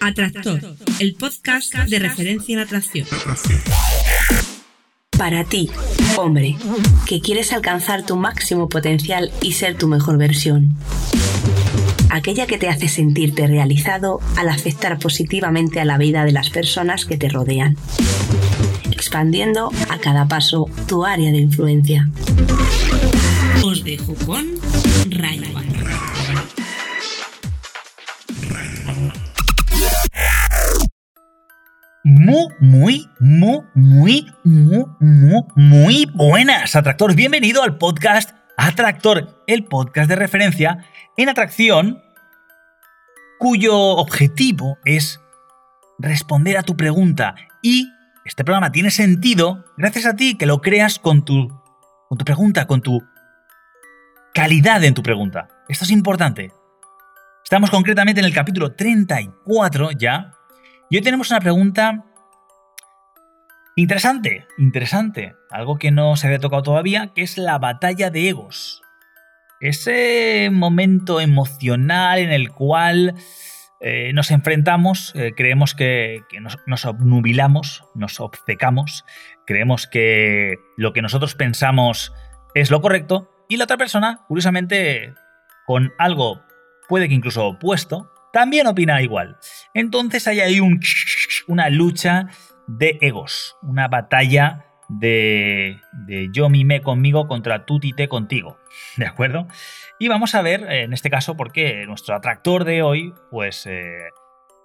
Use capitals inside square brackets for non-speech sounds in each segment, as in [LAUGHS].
Atractor, el podcast de referencia en atracción. Para ti, hombre, que quieres alcanzar tu máximo potencial y ser tu mejor versión. Aquella que te hace sentirte realizado al afectar positivamente a la vida de las personas que te rodean. Expandiendo a cada paso tu área de influencia. Os dejo con Raywan. Muy, muy, muy, muy, muy, muy, muy buenas, Atractor. Bienvenido al podcast Atractor, el podcast de referencia en atracción cuyo objetivo es responder a tu pregunta. Y este programa tiene sentido gracias a ti que lo creas con tu, con tu pregunta, con tu calidad en tu pregunta. Esto es importante. Estamos concretamente en el capítulo 34 ya y hoy tenemos una pregunta interesante, interesante, algo que no se había tocado todavía, que es la batalla de egos. Ese momento emocional en el cual eh, nos enfrentamos, eh, creemos que, nos, nos, obnubilamos, nos obcecamos, creemos que lo que nosotros pensamos es lo correcto y la otra persona, curiosamente, con algo puede que incluso opuesto, también opina igual. Entonces hay ahí un, una lucha de egos, una batalla de, de yo mime conmigo contra tú tite contigo, ¿de acuerdo? Y vamos a ver, en este caso, por qué nuestro atractor de hoy, pues, eh,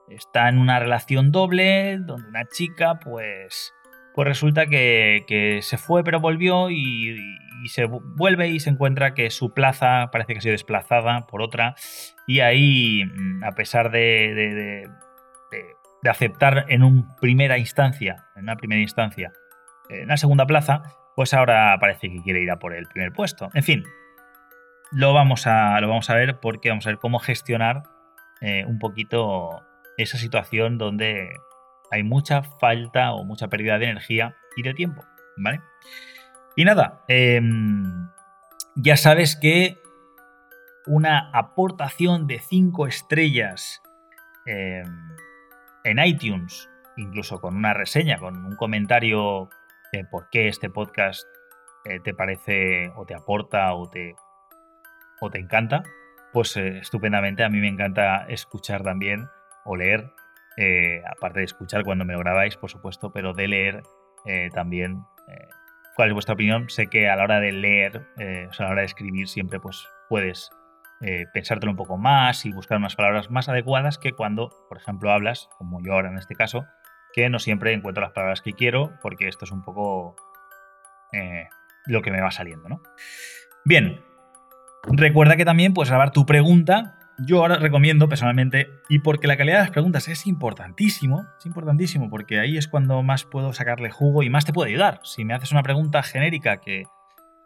está en una relación doble, donde una chica, pues, pues resulta que, se fue pero volvió y, y, se vuelve y se encuentra que su plaza parece que ha sido desplazada por otra y ahí, mm, a pesar de, de, aceptar en una primera instancia, en una primera instancia, en una segunda plaza, pues ahora parece que quiere ir a por el primer puesto. En fin, lo vamos a, lo vamos a ver porque vamos a ver cómo gestionar eh, un poquito esa situación donde hay mucha falta o mucha pérdida de energía y de tiempo, ¿vale? Y nada, eh, ya sabes que una aportación de 5 estrellas eh, en iTunes, incluso con una reseña, con un comentario de por qué este podcast eh, te parece o te aporta o te, o te encanta, pues eh, estupendamente. A mí me encanta escuchar también o leer, eh, aparte de escuchar cuando me lo grabáis, por supuesto, pero de leer eh, también cuál es vuestra opinión. Sé que a la hora de leer, o sea, a la hora de escribir, siempre pues puedes eh, pensártelo un poco más y buscar unas palabras más adecuadas que cuando, por ejemplo, hablas, como yo ahora en este caso, que no siempre encuentro las palabras que quiero, porque esto es un poco eh, lo que me va saliendo, ¿no? Bien, recuerda que también puedes grabar tu pregunta. Yo ahora recomiendo personalmente, y porque la calidad de las preguntas es importantísimo, es importantísimo, porque ahí es cuando más puedo sacarle jugo y más te puedo ayudar. Si me haces una pregunta genérica que,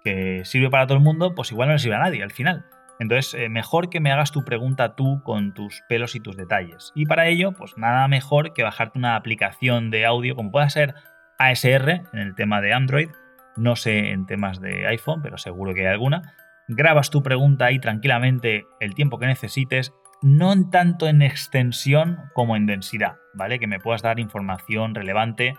que sirve para todo el mundo, pues igual no le sirve a nadie al final. Entonces, eh, mejor que me hagas tu pregunta tú con tus pelos y tus detalles. Y para ello, pues nada mejor que bajarte una aplicación de audio como pueda ser ASR en el tema de Android. No sé en temas de iPhone, pero seguro que hay alguna. Grabas tu pregunta ahí tranquilamente el tiempo que necesites, no tanto en extensión como en densidad, ¿vale? Que me puedas dar información relevante.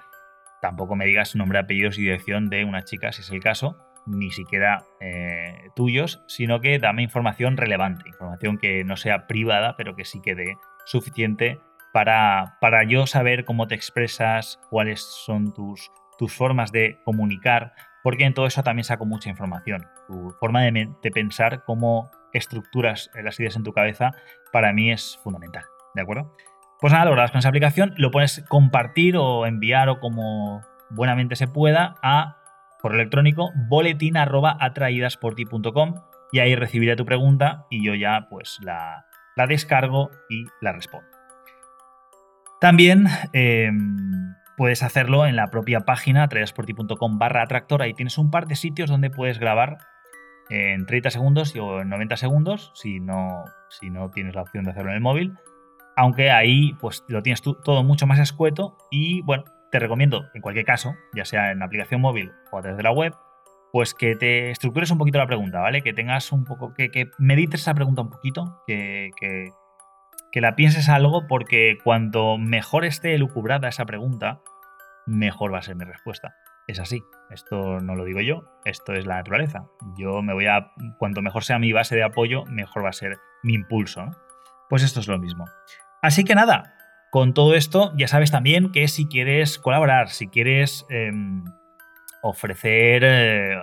Tampoco me digas nombre, apellidos y dirección de una chica, si es el caso, ni siquiera eh, tuyos, sino que dame información relevante, información que no sea privada, pero que sí quede suficiente para, para yo saber cómo te expresas, cuáles son tus, tus formas de comunicar, porque en todo eso también saco mucha información. Tu forma de, pensar, cómo estructuras las ideas en tu cabeza, para mí es fundamental, ¿de acuerdo? Pues nada, lo grabas con esa aplicación, lo puedes compartir o enviar o como buenamente se pueda a por electrónico boletín atraídasporti.com y ahí recibiré tu pregunta y yo ya pues la, descargo y la respondo. También eh, puedes hacerlo en la propia página atraídasporti.com barra atractor. Ahí tienes un par de sitios donde puedes grabar en 30 segundos o en 90 segundos si no, si no tienes la opción de hacerlo en el móvil. Aunque ahí pues lo tienes todo mucho más escueto y bueno, te recomiendo, en cualquier caso, ya sea en la aplicación móvil o a través de la web, pues que te estructures un poquito la pregunta, ¿vale? Que tengas un poco, que, medites esa pregunta un poquito, que, que la pienses algo porque cuanto mejor esté elucubrada esa pregunta, mejor va a ser mi respuesta. Es así. Esto no lo digo yo, esto es la naturaleza. Yo me voy a. Cuanto mejor sea mi base de apoyo, mejor va a ser mi impulso. Pues esto es lo mismo. Así que nada, con todo esto, ya sabes también que si quieres colaborar, si quieres em, ofrecer eh,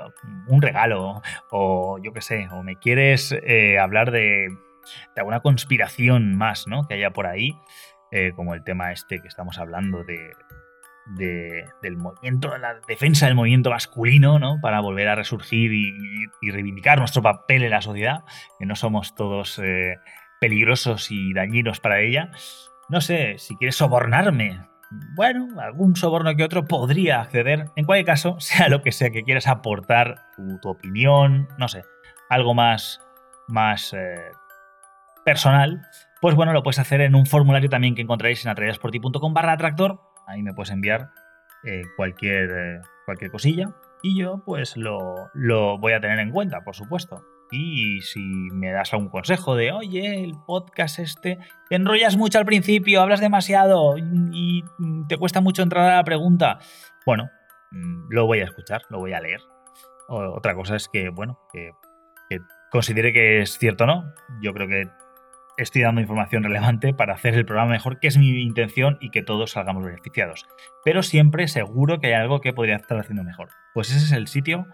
un regalo, o yo qué sé, o me quieres eh, hablar de, alguna conspiración más, ¿no? Que haya por ahí, eh, como el tema este que estamos hablando de, del movimiento, de la defensa del movimiento masculino, ¿no? Para volver a resurgir y, reivindicar nuestro papel en la sociedad, que no somos todos peligrosos y dañinos para ella. No sé, si quieres sobornarme, bueno, algún soborno que otro podría acceder. En cualquier caso, [LAUGHS] sea lo que sea que quieras aportar, tu, opinión, no sé, algo más, más eh, personal, pues bueno, lo puedes hacer en un formulario también que encontraréis en atrayasporti.com barra tractor. Ahí me puedes enviar eh, cualquier, eh, cualquier cosilla y yo pues lo, lo voy a tener en cuenta, por supuesto. Y si me das algún consejo de, oye, el podcast este, te enrollas mucho al principio, hablas demasiado y te cuesta mucho entrar a la pregunta, bueno, mm, lo voy a escuchar, lo voy a leer. Otra cosa es que, bueno, que, considere que es cierto o no. Yo creo que estoy dando información relevante para hacer el programa mejor, que es mi intención y que todos salgamos beneficiados. Pero siempre seguro que hay algo que podría estar haciendo mejor. Pues ese es el sitio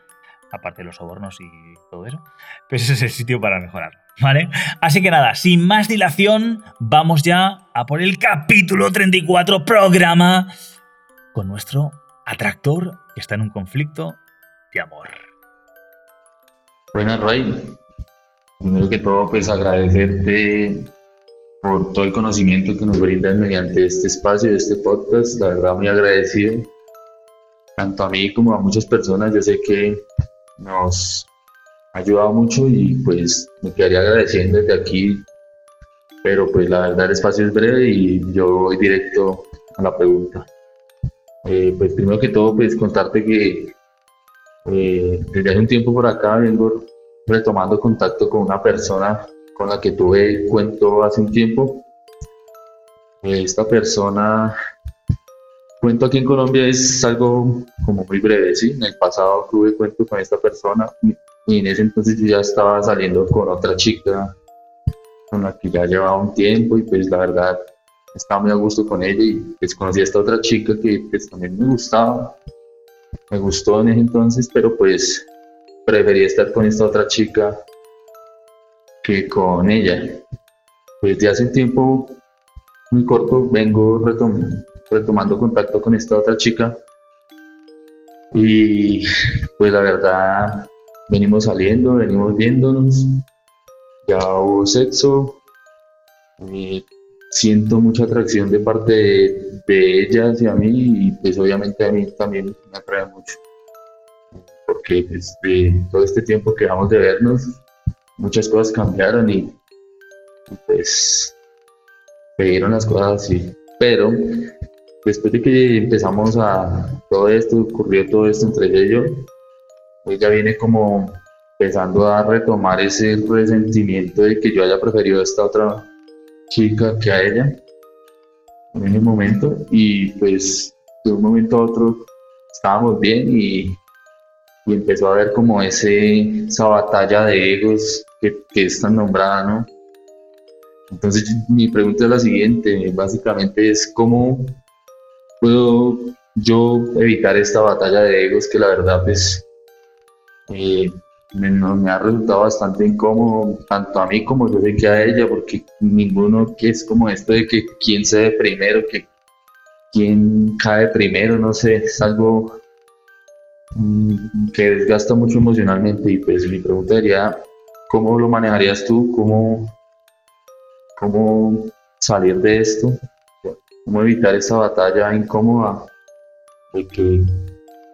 aparte de los sobornos y todo eso, pues ese es el sitio para mejorar, ¿vale? Así que nada, sin más dilación, vamos ya a por el capítulo 34 programa con nuestro atractor que está en un conflicto de amor. Buenas, Ray. Primero que todo, pues agradecerte por todo el conocimiento que nos brindas mediante este espacio, este podcast. La verdad, muy agradecido. Tanto a mí como a muchas personas. Yo sé que nos ha ayudado mucho y pues me quedaría agradeciendo desde aquí, pero pues la verdad el espacio es breve y yo voy directo a la pregunta. Eh, pues primero que todo pues contarte que eh, desde hace un tiempo por acá vengo retomando contacto con una persona con la que tuve cuento hace un tiempo. esta persona cuento aquí en Colombia es algo como muy breve, ¿sí? En el pasado tuve cuento con esta persona y en ese entonces yo ya estaba saliendo con otra chica con la que ya llevaba un tiempo y pues la verdad estaba muy a gusto con ella y pues conocí a esta otra chica que pues también me gustaba, me gustó en ese entonces, pero pues prefería estar con esta otra chica que con ella. Pues de hace un tiempo muy corto vengo retomando contacto con esta otra chica. Y pues la verdad, venimos saliendo, venimos viéndonos, ya hubo sexo, siento mucha atracción de parte de, ella hacia mí y pues obviamente a mí también me atrae mucho. Porque pues, de todo este tiempo que vamos de vernos, muchas cosas cambiaron y, pues se dieron las cosas así. Pero después de que empezamos a todo esto, ocurrió todo esto entre ella y yo, ella viene como empezando a retomar ese resentimiento de que yo haya preferido a esta otra chica que a ella en ese momento y pues de un momento a otro estábamos bien y, empezó a haber como ese, esa batalla de egos que, que es tan nombrada, ¿no? Entonces mi pregunta es la siguiente, básicamente es cómo puedo yo evitar esta batalla de egos que la verdad pues eh, me, ha resultado bastante incómodo tanto a mí como yo sé que a ella porque ninguno que es como esto de que quién se ve primero que quién cae primero no sé es algo mm, que desgasta mucho emocionalmente y pues mi pregunta sería cómo lo manejarías tú cómo cómo salir de esto cómo evitar esa batalla incómoda de que,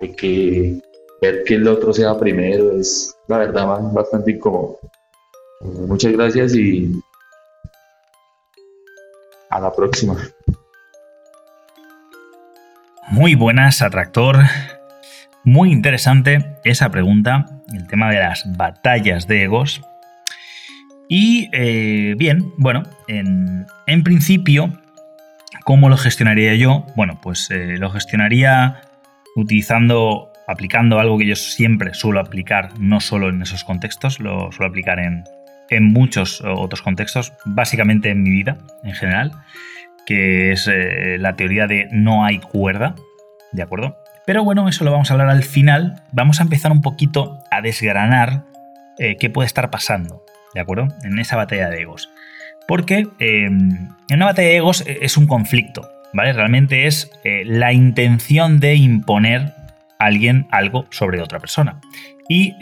de que ver que el otro sea primero es la verdad bastante incómodo. Muchas gracias y a la próxima. Muy buenas, atractor. Muy interesante esa pregunta, el tema de las batallas de egos. Y eh, bien, bueno, en, principio, ¿cómo lo gestionaría yo? Bueno, pues eh, lo gestionaría utilizando, aplicando algo que yo siempre suelo aplicar, no solo en esos contextos, lo suelo aplicar en, en muchos otros contextos, básicamente en mi vida en general, que es eh, la teoría de no hay cuerda, ¿de acuerdo? Pero bueno, eso lo vamos a hablar al final. Vamos a empezar un poquito a desgranar eh, qué puede estar pasando, ¿de acuerdo? En esa batalla de egos. Porque em, en una batalla de egos eh, es un conflicto, ¿vale? Realmente es la intención de imponer a alguien algo sobre otra persona. Y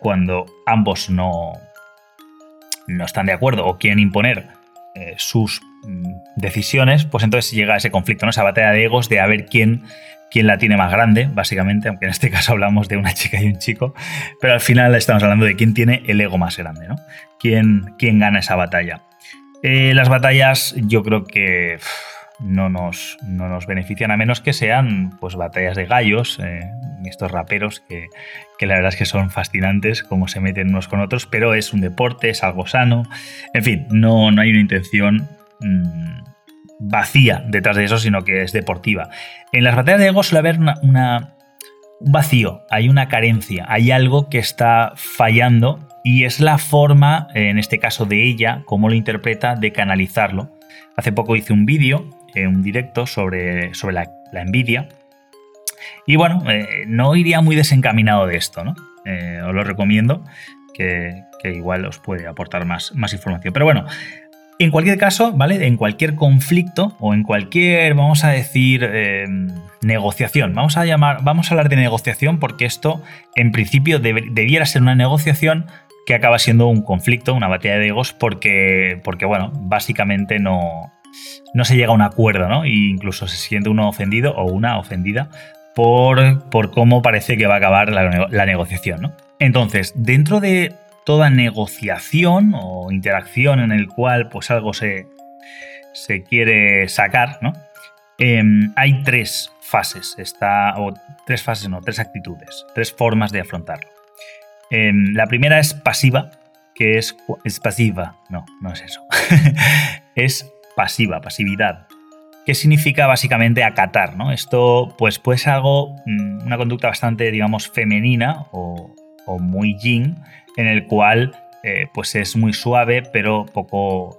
cuando ambos no, no están de acuerdo o quieren imponer eh, sus mm, decisiones, pues entonces llega ese conflicto, ¿no? Esa batalla de egos de a ver quién, quién la tiene más grande, básicamente, aunque en este caso hablamos de una chica y un chico, pero al final estamos hablando de quién tiene el ego más grande, ¿no? ¿Quién, quién gana esa batalla? Eh, las batallas yo creo que no nos, no nos benefician a menos que sean pues batallas de gallos, eh, estos raperos que, la verdad es que son fascinantes cómo se meten unos con otros, pero es un deporte, es algo sano, en fin, no, no hay una intención mm, vacía detrás de eso, sino que es deportiva. En las batallas de ego suele haber una, un vacío, hay una carencia, hay algo que está fallando y es la forma, en este caso de ella, cómo lo interpreta, de canalizarlo. Hace poco hice un vídeo un directo sobre, sobre la, envidia. Y bueno, eh, no iría muy desencaminado de esto, ¿no? Eh, os lo recomiendo, que, igual os puede aportar más, más información. Pero bueno, en cualquier caso, ¿vale? En cualquier conflicto o en cualquier, vamos a decir, em, negociación. Vamos a llamar, vamos a hablar de negociación porque esto, en principio, debiera ser una negociación que acaba siendo un conflicto, una batalla de egos, porque, porque bueno, básicamente no, no se llega a un acuerdo, ¿no? E incluso se siente uno ofendido o una ofendida por, por cómo parece que va a acabar la, negociación, ¿no? Entonces, dentro de toda negociación o interacción en el cual pues algo se, se quiere sacar, ¿no? Em, hay tres fases, está, o tres fases, no, tres actitudes, tres formas de afrontarlo. Em, la primera es pasiva, que es, pasiva, no, no es eso. [LAUGHS] es pasiva, pasividad. ¿Qué significa básicamente acatar? ¿no? Esto pues puede ser algo, mm, una conducta bastante, digamos, femenina o, muy yin, en el cual eh, pues es muy suave pero poco,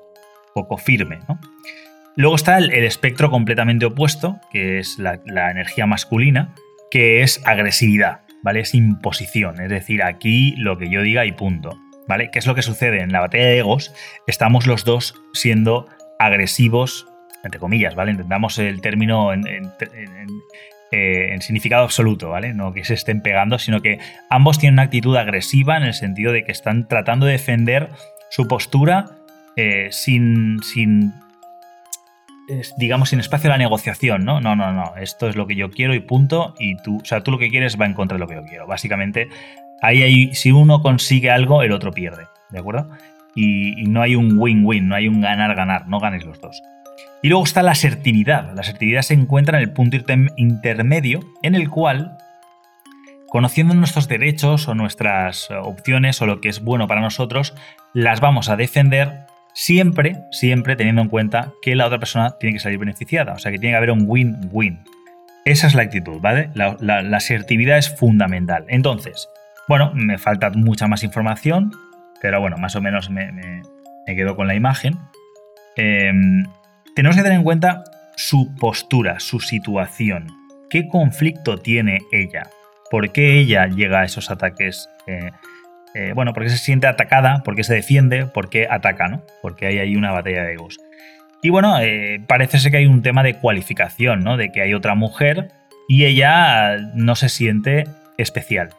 poco firme. Luego está el, espectro completamente opuesto, que es la, la, energía masculina, que es agresividad, ¿vale? Es imposición, es decir, aquí lo que yo diga y punto, ¿vale? ¿Qué es lo que sucede? En la batalla de egos estamos los dos siendo agresivos, entre comillas, ¿vale? Entendamos el término en, eh, significado absoluto, ¿vale? No que se estén pegando, sino que ambos tienen una actitud agresiva en el sentido de que están tratando de defender su postura eh, sin, sin digamos, sin espacio a la negociación, ¿no? No, no, no, esto es lo que yo quiero y punto, y tú, o sea, tú lo que quieres va en contra de lo que yo quiero. Básicamente, ahí, ahí si uno consigue algo, el otro pierde, ¿de acuerdo? y, no hay un win-win, no hay un ganar-ganar, no ganes los dos. Y luego está la asertividad. La asertividad se encuentra en el punto intermedio en el cual, conociendo nuestros derechos o nuestras opciones o lo que es bueno para nosotros, las vamos a defender siempre, siempre teniendo en cuenta que la otra persona tiene que salir beneficiada. O sea que tiene que haber un win-win. Esa es la actitud, ¿vale? La, asertividad es fundamental. Entonces, bueno, me falta mucha más información, pero bueno, más o menos me, quedo con la imagen. Em, tenemos que tener en cuenta su postura, su situación. ¿Qué conflicto tiene ella? ¿Por qué ella llega a esos ataques? Eh, eh, bueno, porque se siente atacada, porque se defiende, porque ataca, ¿no? Porque hay ahí una batalla de egos. Y bueno, eh, parece ser que hay un tema de cualificación, ¿no? De que hay otra mujer y ella no se siente especial.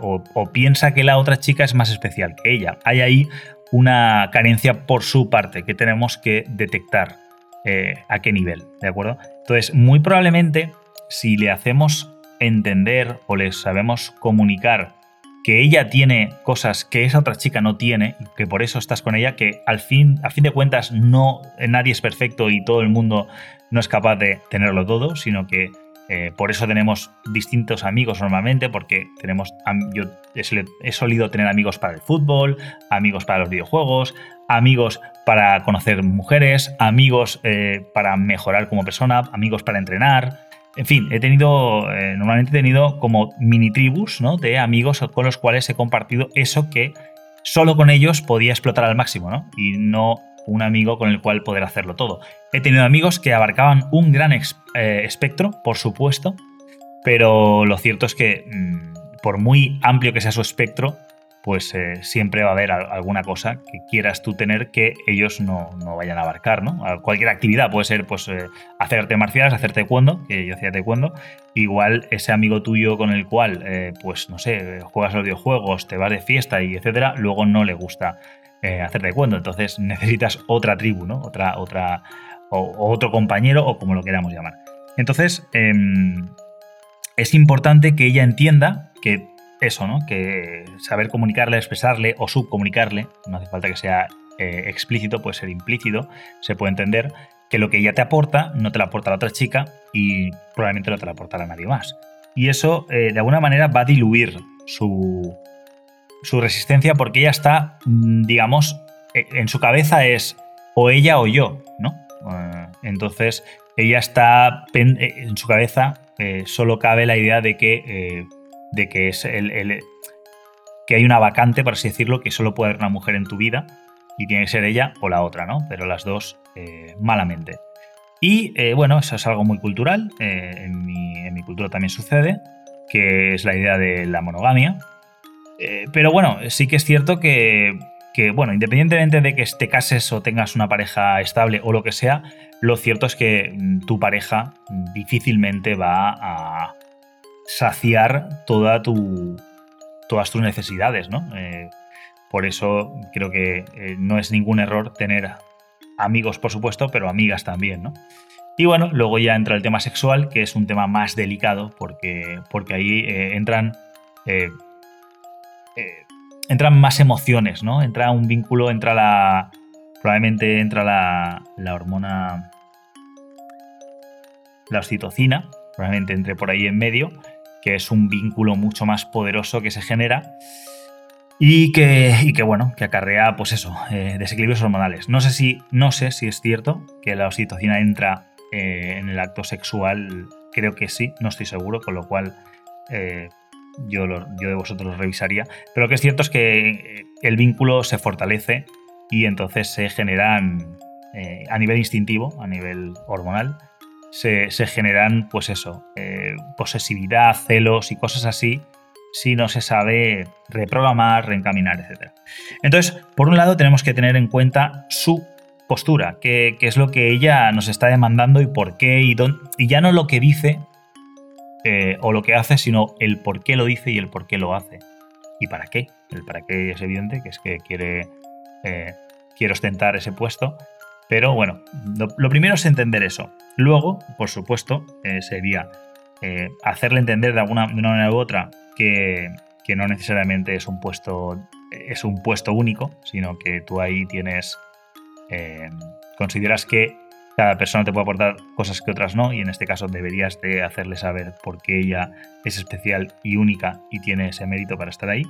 O, piensa que la otra chica es más especial que ella. Hay ahí una carencia por su parte que tenemos que detectar eh, a qué nivel, ¿de acuerdo? Entonces, muy probablemente, si le hacemos entender o le sabemos comunicar que ella tiene cosas que esa otra chica no tiene, que por eso estás con ella, que al fin, a fin de cuentas no nadie es perfecto y todo el mundo no es capaz de tenerlo todo, sino que eh, por eso tenemos distintos amigos normalmente, porque tenemos, yo he solido tener amigos para el fútbol, amigos para los videojuegos, amigos para conocer mujeres, amigos eh, para mejorar como persona, amigos para entrenar. En fin, he tenido, eh, normalmente he tenido como mini tribus ¿no? de amigos con los cuales he compartido eso que solo con ellos podía explotar al máximo, ¿no? Y no un amigo con el cual poder hacerlo todo. He tenido amigos que abarcaban un gran eh, espectro, por supuesto, pero lo cierto es que mm, por muy amplio que sea su espectro, pues eh, siempre va a haber alguna cosa que quieras tú tener que ellos no, vayan a abarcar, ¿no? cualquier actividad puede ser, pues, eh, hacerte marciales, hacerte taekwondo, que yo hacía taekwondo, igual ese amigo tuyo con el cual, eh, pues, no sé, juegas los videojuegos, te vas de fiesta y etcétera, luego no le gusta hacer taekwondo, entonces [LAUGHS] necesitas otra tribu, ¿no? Otra, otra, o, otro compañero o como lo queramos llamar. Entonces, em, es importante que ella entienda que eso, ¿no? Que saber comunicarle, expresarle o subcomunicarle, no hace falta que sea eh, explícito, puede ser implícito, se puede entender que lo que ella te aporta no te lo aporta la otra chica y probablemente no te lo aportará nadie más. Y eso eh, de alguna manera va a diluir su, su resistencia porque ella está, mm, digamos, e, en su cabeza es o ella o yo, ¿no? Eh, entonces ella está en su cabeza, solo cabe la idea de que de que es el, que hay una vacante, por así decirlo, que solo puede haber una mujer en tu vida y tiene que ser ella o la otra, ¿no? Pero las dos eh, malamente. Y eh, bueno, eso es algo muy cultural, eh, en, mi, cultura también sucede, que es la idea de la monogamia. pero bueno, sí que es cierto que, que, bueno, independientemente de que te cases o tengas una pareja estable o lo que sea, lo cierto es que tu pareja difícilmente va a, saciar toda tu, todas tus necesidades, ¿no? Eh, por eso creo que eh, no es ningún error tener amigos, por supuesto, pero amigas también, ¿no? Y bueno, luego ya entra el tema sexual, que es un tema más delicado, porque, porque ahí eh, entran, entran más emociones, ¿no? Entra un vínculo, entra la. Probablemente entra la, la hormona. La oxitocina, probablemente entre por ahí en medio, que es un vínculo mucho más poderoso que se genera y que, bueno, que acarrea, pues eso, eh, desequilibrios hormonales. No sé, si, no sé si es cierto que la oxitocina entra eh, en el acto sexual, creo que sí, no estoy seguro, con lo cual eh, yo, yo de vosotros lo revisaría. Pero lo que es cierto es que el vínculo se fortalece y entonces se generan a nivel instintivo, a nivel hormonal, se, generan, pues eso, eh, posesividad, celos y cosas así, si no se sabe reprogramar, reencaminar, etc. Entonces, por un lado, tenemos que tener en cuenta su postura, qué, es lo que ella nos está demandando y por qué, y, y ya no lo que dice eh, o lo que hace, sino el por qué lo dice y el por qué lo hace. ¿Y para qué? El para qué es evidente, que es que quiere, eh, quiere ostentar ese puesto, pero bueno, lo, primero es entender eso. Luego, por supuesto, eh, sería eh, hacerle entender de alguna una manera u otra que, no necesariamente es un puesto es un puesto único, sino que tú ahí tienes eh, consideras que cada persona te puede aportar cosas que otras no y en este caso deberías de hacerle saber por qué ella es especial y única y tiene ese mérito para estar ahí.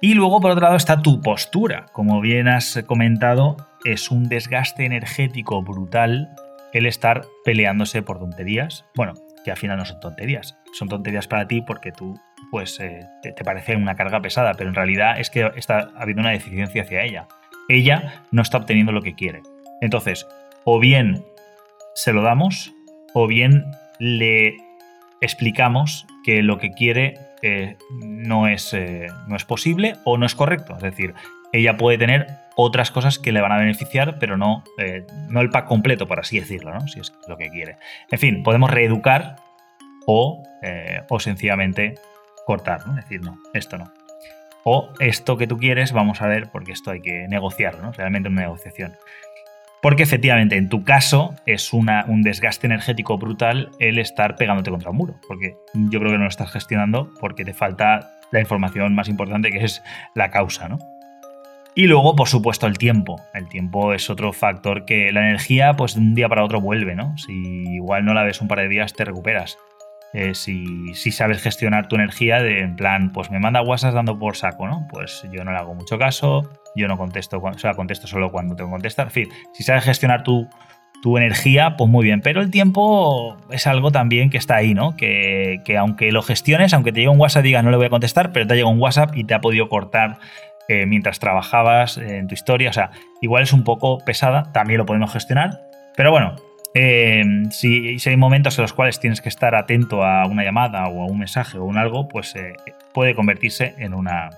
Y luego, por otro lado, está tu postura. Como bien has comentado, es un desgaste energético brutal el estar peleándose por tonterías. Bueno, que al final no son tonterías. Son tonterías para ti porque tú, pues, eh, te, parece una carga pesada, pero en realidad es que está habiendo una deficiencia hacia ella. Ella no está obteniendo lo que quiere. Entonces, o bien se lo damos, o bien le explicamos que lo que quiere no, es, eh, no es posible o no es correcto. Es decir, ella puede tener otras cosas que le van a beneficiar, pero no, eh, no el pack completo, por así decirlo, ¿no? si es lo que quiere. En fin, podemos reeducar o, eh, o sencillamente cortar, ¿no? decir, no, esto no. O esto que tú quieres, vamos a ver, porque esto hay que negociarlo, ¿no? realmente una negociación. Porque efectivamente, en tu caso, es una, un desgaste energético brutal el estar pegándote contra un muro. Porque yo creo que no lo estás gestionando porque te falta la información más importante que es la causa, ¿no? Y luego, por supuesto, el tiempo. El tiempo es otro factor que la energía, pues de un día para otro vuelve, ¿no? Si igual no la ves un par de días, te recuperas. eh, si, si, sabes gestionar tu energía de en plan, pues me manda WhatsApp dando por saco, ¿no? Pues yo no le hago mucho caso, yo no contesto, o sea, contesto solo cuando tengo que contestar. En fin, si sabes gestionar tu, tu energía, pues muy bien. Pero el tiempo es algo también que está ahí, ¿no? Que, que aunque lo gestiones, aunque te llegue un WhatsApp, diga no le voy a contestar, pero te ha llegado un WhatsApp y te ha podido cortar eh, mientras trabajabas en tu historia. O sea, igual es un poco pesada, también lo podemos gestionar. Pero bueno, eh, si, hay momentos en los cuales tienes que estar atento a una llamada o a un mensaje o un algo, pues eh, puede convertirse en una...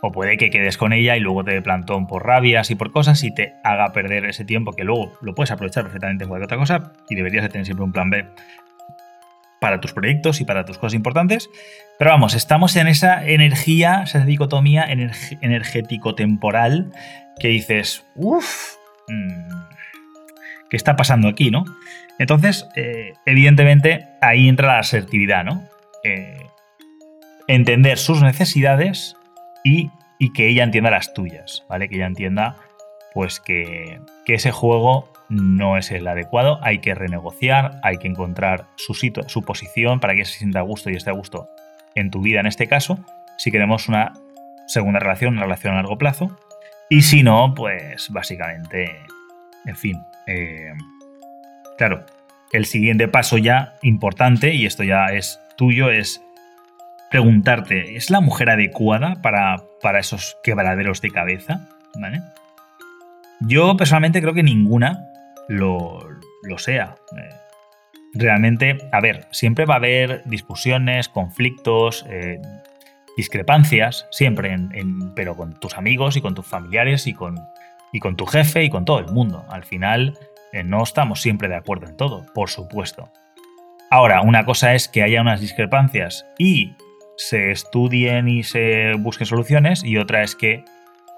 O puede que quedes con ella y luego te plantón por rabias y por cosas y te haga perder ese tiempo que luego lo puedes aprovechar perfectamente en cualquier otra cosa y deberías de tener siempre un plan B para tus proyectos y para tus cosas importantes. Pero vamos, estamos en esa energía, esa dicotomía energético-temporal que dices, uff, mm, ¿qué está pasando aquí, no? Entonces, eh, evidentemente, ahí entra la asertividad, ¿no? Eh, entender sus necesidades y, que ella entienda las tuyas, ¿vale? Que ella entienda, pues, que, ese juego no es el adecuado, hay que renegociar, hay que encontrar su, su posición para que se sienta a gusto y esté a gusto en tu vida en este caso, si queremos una segunda relación, una relación a largo plazo, y si no, pues básicamente, en fin, eh, claro, el siguiente paso ya importante, y esto ya es tuyo, es preguntarte, ¿es la mujer adecuada para, para esos quebraderos de cabeza? ¿Vale? Yo personalmente creo que ninguna lo, sea. Eh, realmente, a ver, siempre va a haber discusiones, conflictos, eh, discrepancias, siempre, pero con tus amigos y con tus familiares y con y con tu jefe y con todo el mundo. Al final eh, no estamos siempre de acuerdo en todo, por supuesto. Ahora, una cosa es que haya unas discrepancias y se estudien y se busquen soluciones y otra es que,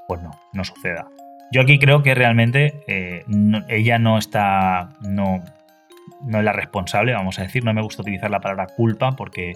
pues no, no suceda. Yo aquí creo que realmente eh, ella no está, no, no es la responsable, vamos a decir, no me gusta utilizar la palabra culpa porque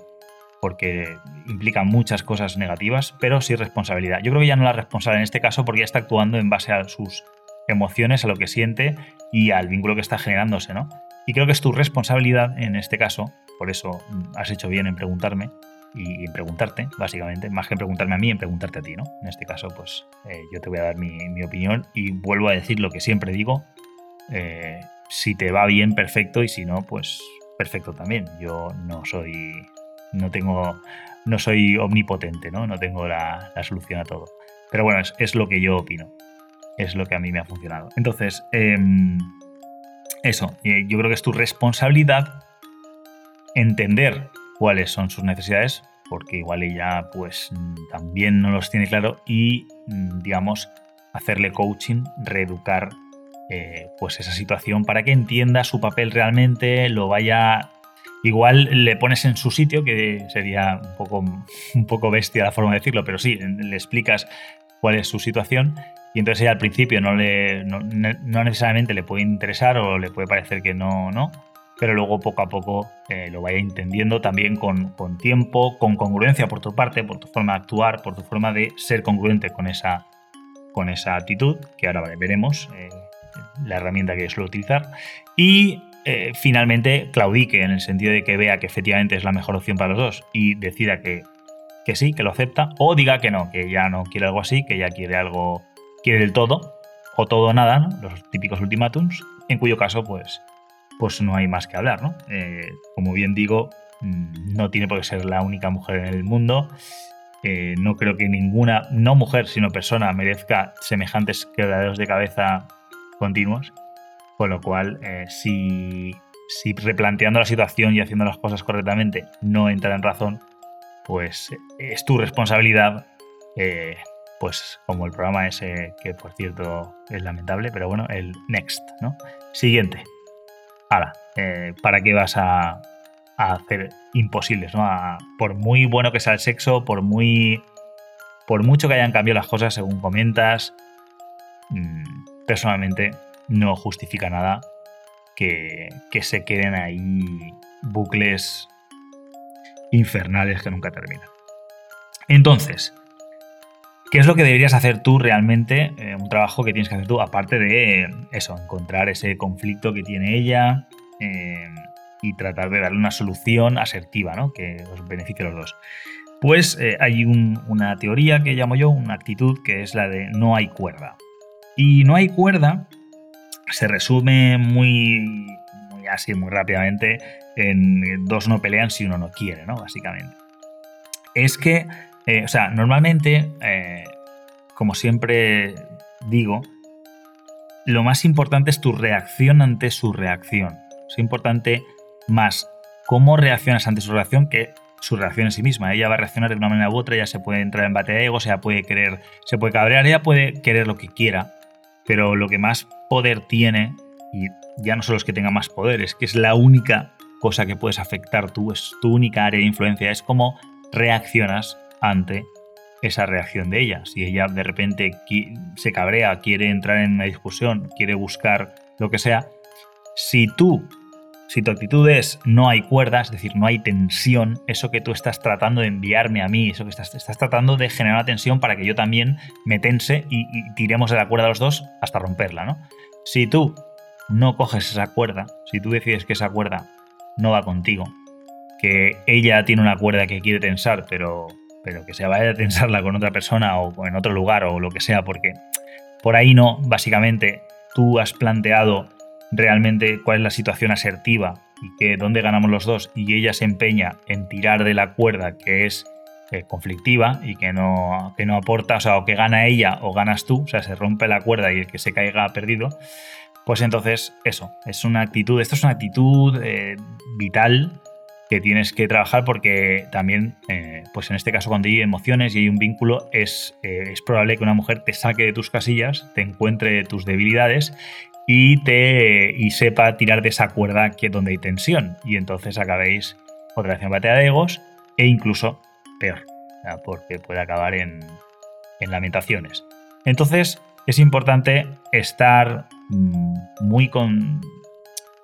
porque implica muchas cosas negativas, pero sí responsabilidad. Yo creo que ya no la responsable en este caso porque ya está actuando en base a sus emociones, a lo que siente y al vínculo que está generándose, ¿no? Y creo que es tu responsabilidad en este caso, por eso has hecho bien en preguntarme y en preguntarte, básicamente, más que en preguntarme a mí, en preguntarte a ti, ¿no? En este caso, pues eh, yo te voy a dar mi, opinión y vuelvo a decir lo que siempre digo, eh, si te va bien, perfecto, y si no, pues perfecto también. Yo no soy no tengo, no soy omnipotente, ¿no? No tengo la, solución a todo. Pero bueno, es, lo que yo opino. Es lo que a mí me ha funcionado. Entonces, em, eso, eh, yo creo que es tu responsabilidad entender cuáles son sus necesidades, porque igual ella pues también no los tiene claro y mm, digamos hacerle coaching, reeducar eh, pues esa situación para que entienda su papel realmente, lo vaya Igual le pones en su sitio, que sería un poco, un poco bestia la forma de decirlo, pero sí, le explicas cuál es su situación y entonces ella al principio no, le, no, necesariamente le puede interesar o le puede parecer que no, no, pero luego poco a poco eh, lo vaya entendiendo también con, con, tiempo, con congruencia por tu parte, por tu forma de actuar, por tu forma de ser congruente con esa, con esa actitud, que ahora veremos eh, la herramienta que suelo utilizar, y eh, finalmente claudique en el sentido de que vea que efectivamente es la mejor opción para los dos y decida que, que sí, que lo acepta, o diga que no, que ya no quiere algo así, que ya quiere algo, quiere del todo, o todo o nada, los típicos ultimátums, en cuyo caso, pues, pues no hay más que hablar, ¿no? Eh, como bien digo, mm, no tiene por qué ser la única mujer en el mundo. Eh, no creo que ninguna, no mujer, sino persona, merezca semejantes quebraderos de cabeza continuos. Con lo cual, eh, si, replanteando la situación y haciendo las cosas correctamente no entra en razón, pues es tu responsabilidad, pues como el programa ese, que por cierto es lamentable, pero bueno, el next, ¿no? Siguiente. Ahora, ¿para qué vas a, hacer imposibles, ¿no? por muy bueno que sea el sexo, por muy. por mucho que hayan cambiado las cosas según comentas, mm, personalmente no justifica nada que, se queden ahí bucles infernales que nunca terminan. Entonces, ¿qué es lo que deberías hacer tú realmente? Eh, un trabajo que tienes que hacer tú, aparte de eso, encontrar ese conflicto que tiene ella, eh, y tratar de darle una solución asertiva, ¿no? Que os beneficie a los dos. Pues eh, hay una teoría que llamo yo, una actitud, que es la de no hay cuerda. Y no hay cuerda se resume muy, muy así, muy rápidamente en dos no pelean si uno no quiere, ¿no? Básicamente. Es que, eh, o sea, normalmente, eh, como siempre digo, lo más importante es tu reacción ante su reacción. Es importante más cómo reaccionas ante su reacción que su reacción en sí misma. Ella va a reaccionar de una manera u otra, ya se puede entrar en bate de ego, ella puede querer, se puede cabrear, ella puede querer lo que quiera, pero lo que más poder tiene, y ya no solo es que tenga más poder, es que es la única cosa que puedes afectar tú, es tu única área de influencia, es cómo reaccionas ante esa reacción de ella. Si ella de repente se cabrea, quiere entrar en una discusión, quiere buscar lo que sea, si tú si tu actitud es no hay cuerdas, es decir, no hay tensión, eso que tú estás tratando de enviarme a mí, eso que estás, estás tratando de generar una tensión para que yo también me tense y, tiremos de la cuerda los dos hasta romperla, ¿no? Si tú no coges esa cuerda, si tú decides que esa cuerda no va contigo, que ella tiene una cuerda que quiere tensar, pero, pero que se vaya a tensarla con otra persona o en otro lugar o lo que sea, porque por ahí no, básicamente tú has planteado realmente cuál es la situación asertiva y que dónde ganamos los dos y ella se empeña en tirar de la cuerda que es eh, conflictiva y que no, que no aporta, o sea, o que gana ella o ganas tú, o sea, se rompe la cuerda y el que se caiga ha perdido, pues entonces eso, es una actitud, esto es una actitud eh, vital que tienes que trabajar porque también, eh, pues en este caso cuando hay emociones y hay un vínculo, es, es probable que una mujer te saque de tus casillas, te encuentre tus debilidades y, te, y sepa tirar de esa cuerda que donde hay tensión. Y entonces acabéis otra vez en batalla de egos e incluso peor, porque puede acabar en, en lamentaciones. Entonces es importante estar mm, muy, con,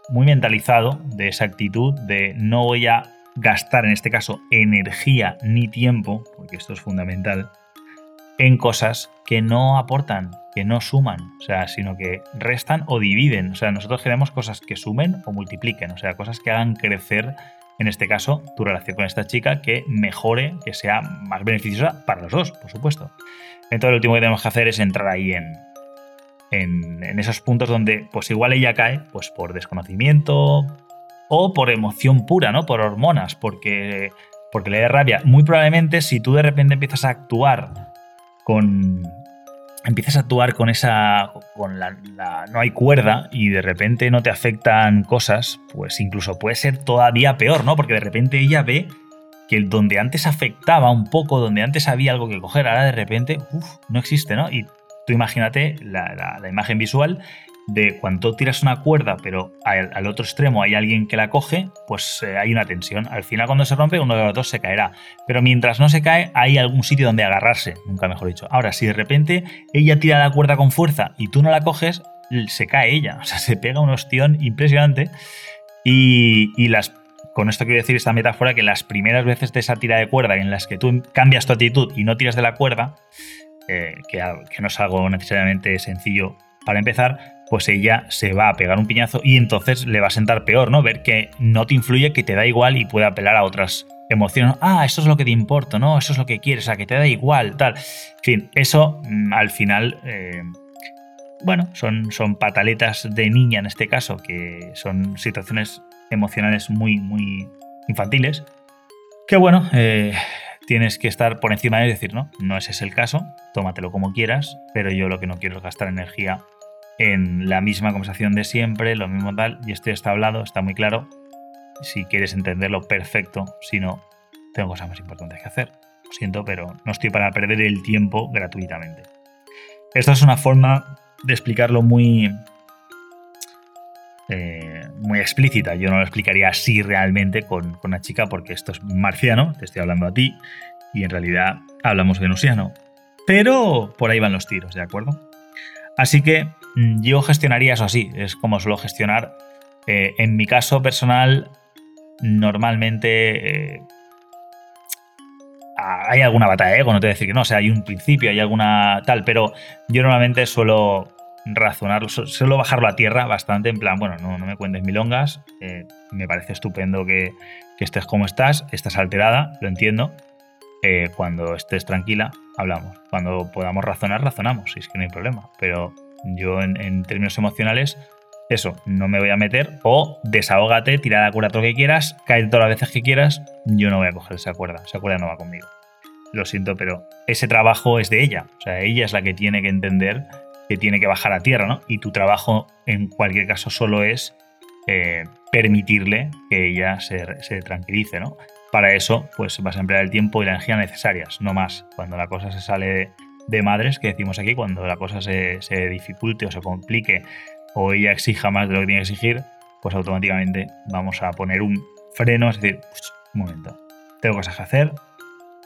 muy mentalizado de esa actitud de no voy a gastar en este caso energía ni tiempo, porque esto es fundamental, en cosas que no aportan, que no suman, o sea, sino que restan o dividen. O sea, nosotros queremos cosas que sumen o multipliquen, o sea, cosas que hagan crecer, en este caso, tu relación con esta chica, que mejore, que sea más beneficiosa para los dos, por supuesto. Entonces, lo último que tenemos que hacer es entrar ahí en, en, esos puntos donde, pues igual ella cae, pues por desconocimiento o por emoción pura, ¿no? Por hormonas, porque, porque le da rabia. Muy probablemente, si tú de repente empiezas a actuar con. Empiezas a actuar con esa. con la, no hay cuerda y de repente no te afectan cosas, pues incluso puede ser todavía peor, ¿no? Porque de repente ella ve que donde antes afectaba un poco, donde antes había algo que coger, ahora de repente, uff, no existe, ¿no? Y tú imagínate la, imagen visual de cuando tiras una cuerda, pero al, otro extremo hay alguien que la coge, pues eh, hay una tensión. Al final, cuando se rompe, uno de los dos se caerá. Pero mientras no se cae, hay algún sitio donde agarrarse, nunca mejor dicho. Ahora, si de repente ella tira la cuerda con fuerza y tú no la coges, se cae ella. [LAUGHS] O sea, se pega un ostión impresionante. Y, las con esto quiero decir esta metáfora que las primeras veces de esa tira de cuerda en las que tú cambias tu actitud y no tiras de la cuerda, eh, que, no es algo necesariamente sencillo para empezar, pues ella se va a pegar un piñazo y entonces le va a sentar peor, ¿no? Ver que no te influye, que te da igual y puede apelar a otras emociones. Ah, eso es lo que te importa, ¿no? Eso es lo que quieres, o sea, que te da igual, tal. En fin, eso mm, al final, eh, bueno, son, son pataletas de niña en este caso, que son situaciones emocionales muy, muy infantiles. Que bueno, eh, tienes que estar por encima de decir, no, no ese es el caso, tómatelo como quieras, pero yo lo que no quiero es gastar energía en la misma conversación de siempre, lo mismo tal, y esto ya está hablado, está muy claro. Si quieres entenderlo, perfecto. Si no, tengo cosas más importantes que hacer. Lo siento, pero no estoy para perder el tiempo gratuitamente. Esta es una forma de explicarlo muy, eh, muy explícita. Yo no lo explicaría así realmente con, una chica porque esto es marciano, te estoy hablando a ti, y en realidad hablamos venusiano. Pero por ahí van los tiros, ¿de acuerdo? Así que Mm, yo gestionaría eso así, es como suelo gestionar. Eh, en mi caso personal, normalmente eh, hay alguna batalla de ego, no te voy a decir que no, o sea, hay un principio, hay alguna tal, pero yo normalmente suelo razonarlo, suelo bajarlo a tierra bastante, en plan, bueno, no, me cuentes milongas, eh, me parece estupendo que, estés como estás, estás alterada, lo entiendo. Eh, cuando estés tranquila, hablamos. Cuando podamos razonar, razonamos, y es que no hay problema. Pero yo, en, en términos emocionales, eso, no me voy a meter. O desahógate, tira la cuerda todo lo que quieras, cae todas las veces que quieras. Yo no voy a coger esa cuerda. Esa cuerda no va conmigo. Lo siento, pero ese trabajo es de ella. O sea, ella es la que tiene que entender que tiene que bajar a tierra, ¿no? Y tu trabajo, en cualquier caso, solo es eh, permitirle que ella se, se, tranquilice, ¿no? Para eso, pues vas a emplear el tiempo y la energía necesarias, no más. Cuando la cosa se sale de madres, que decimos aquí, cuando la cosa se, se dificulte o se complique o ella exija más de lo que tiene que exigir, pues automáticamente vamos a poner un freno, es decir, un momento, tengo cosas que hacer,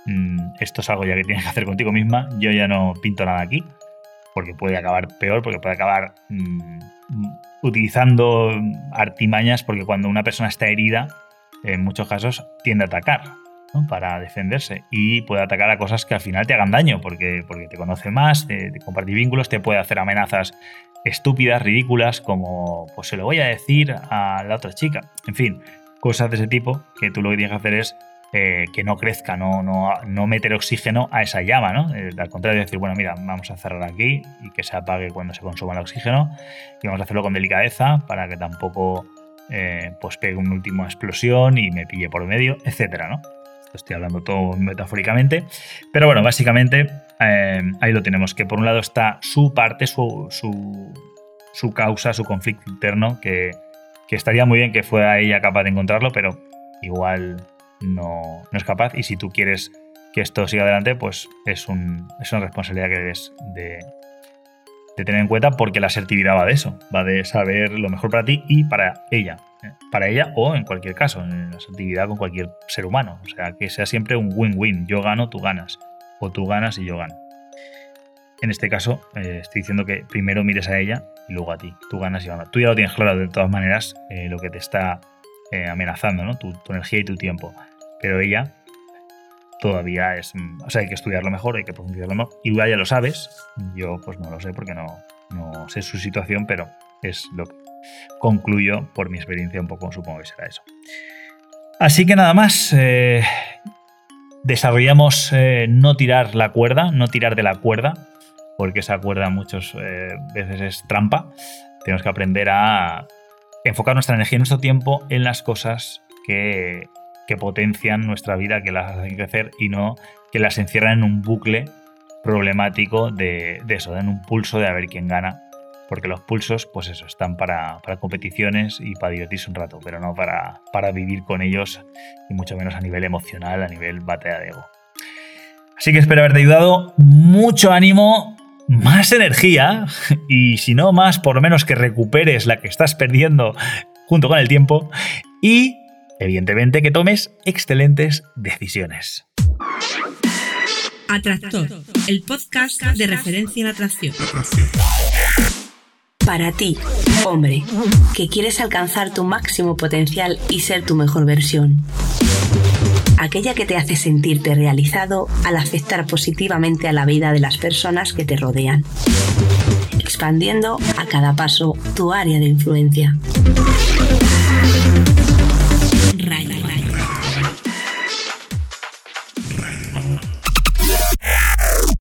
mmm, esto es algo ya que tienes que hacer contigo misma, yo ya no pinto nada aquí, porque puede acabar peor, porque puede acabar mmm, utilizando artimañas, porque cuando una persona está herida, en muchos casos tiende a atacar. ¿no? para defenderse y puede atacar a cosas que al final te hagan daño porque, porque te conoce más, te, te vínculos, te puede hacer amenazas estúpidas, ridículas, como pues se lo voy a decir a la otra chica. En fin, cosas de ese tipo que tú lo que tienes que hacer es eh, que no crezca, no, no, no, meter oxígeno a esa llama, ¿no? Eh, al contrario, decir, bueno, mira, vamos a cerrar aquí y que se apague cuando se consuma el oxígeno y vamos a hacerlo con delicadeza para que tampoco eh, pues pegue una última explosión y me pille por medio, etcétera, ¿no? Estoy hablando todo metafóricamente, pero bueno, básicamente ahí lo tenemos, que por un lado está su parte, su, su, su causa, su conflicto interno, que, que, estaría muy bien que fuera ella capaz de encontrarlo, pero igual no, es capaz. Y si tú quieres que esto siga adelante, pues es, un, es una responsabilidad que debes de, tener en cuenta porque la asertividad va de eso, va de saber lo mejor para ti y para ella. ¿eh? Para ella o en cualquier caso, en la asertividad con cualquier ser humano. O sea, que sea siempre un win-win. Yo gano, tú ganas o tú ganas y yo gano. En este caso, eh, estoy diciendo que primero mires a ella y luego a ti. Tú ganas y gano. Tú ya lo tienes claro de todas maneras eh, lo que te está eh, amenazando, ¿no? Tu, energía y tu tiempo. Pero ella todavía es... Mm, o sea, hay que estudiarlo mejor, hay que profundizarlo mejor. Igual ya lo sabes. Yo pues no lo sé porque no, sé su situación, pero es lo que concluyo por mi experiencia un poco, supongo que será eso. Así que nada más. Eh, desarrollamos eh, no tirar la cuerda, no tirar de la cuerda, porque esa cuerda muchas veces es trampa. Tenemos que aprender a enfocar nuestra energía y nuestro tiempo en las cosas que, que potencian nuestra vida, que las hacen crecer y no que las encierran en un bucle problemático de, eso, en un pulso de a ver quién gana porque los pulsos, pues eso, están para, para, competiciones y para divertirse un rato, pero no para, para vivir con ellos y mucho menos a nivel emocional, a nivel batalla de ego. Así que espero haberte ayudado. Mucho ánimo, más energía y si no más, por lo menos que recuperes la que estás perdiendo junto con el tiempo y evidentemente que tomes excelentes decisiones. Atractor, el podcast de referencia en atracción. Para ti, hombre, que quieres alcanzar tu máximo potencial y ser tu mejor versión. Aquella que te hace sentirte realizado al afectar positivamente a la vida de las personas que te rodean. Expandiendo a cada paso tu área de influencia.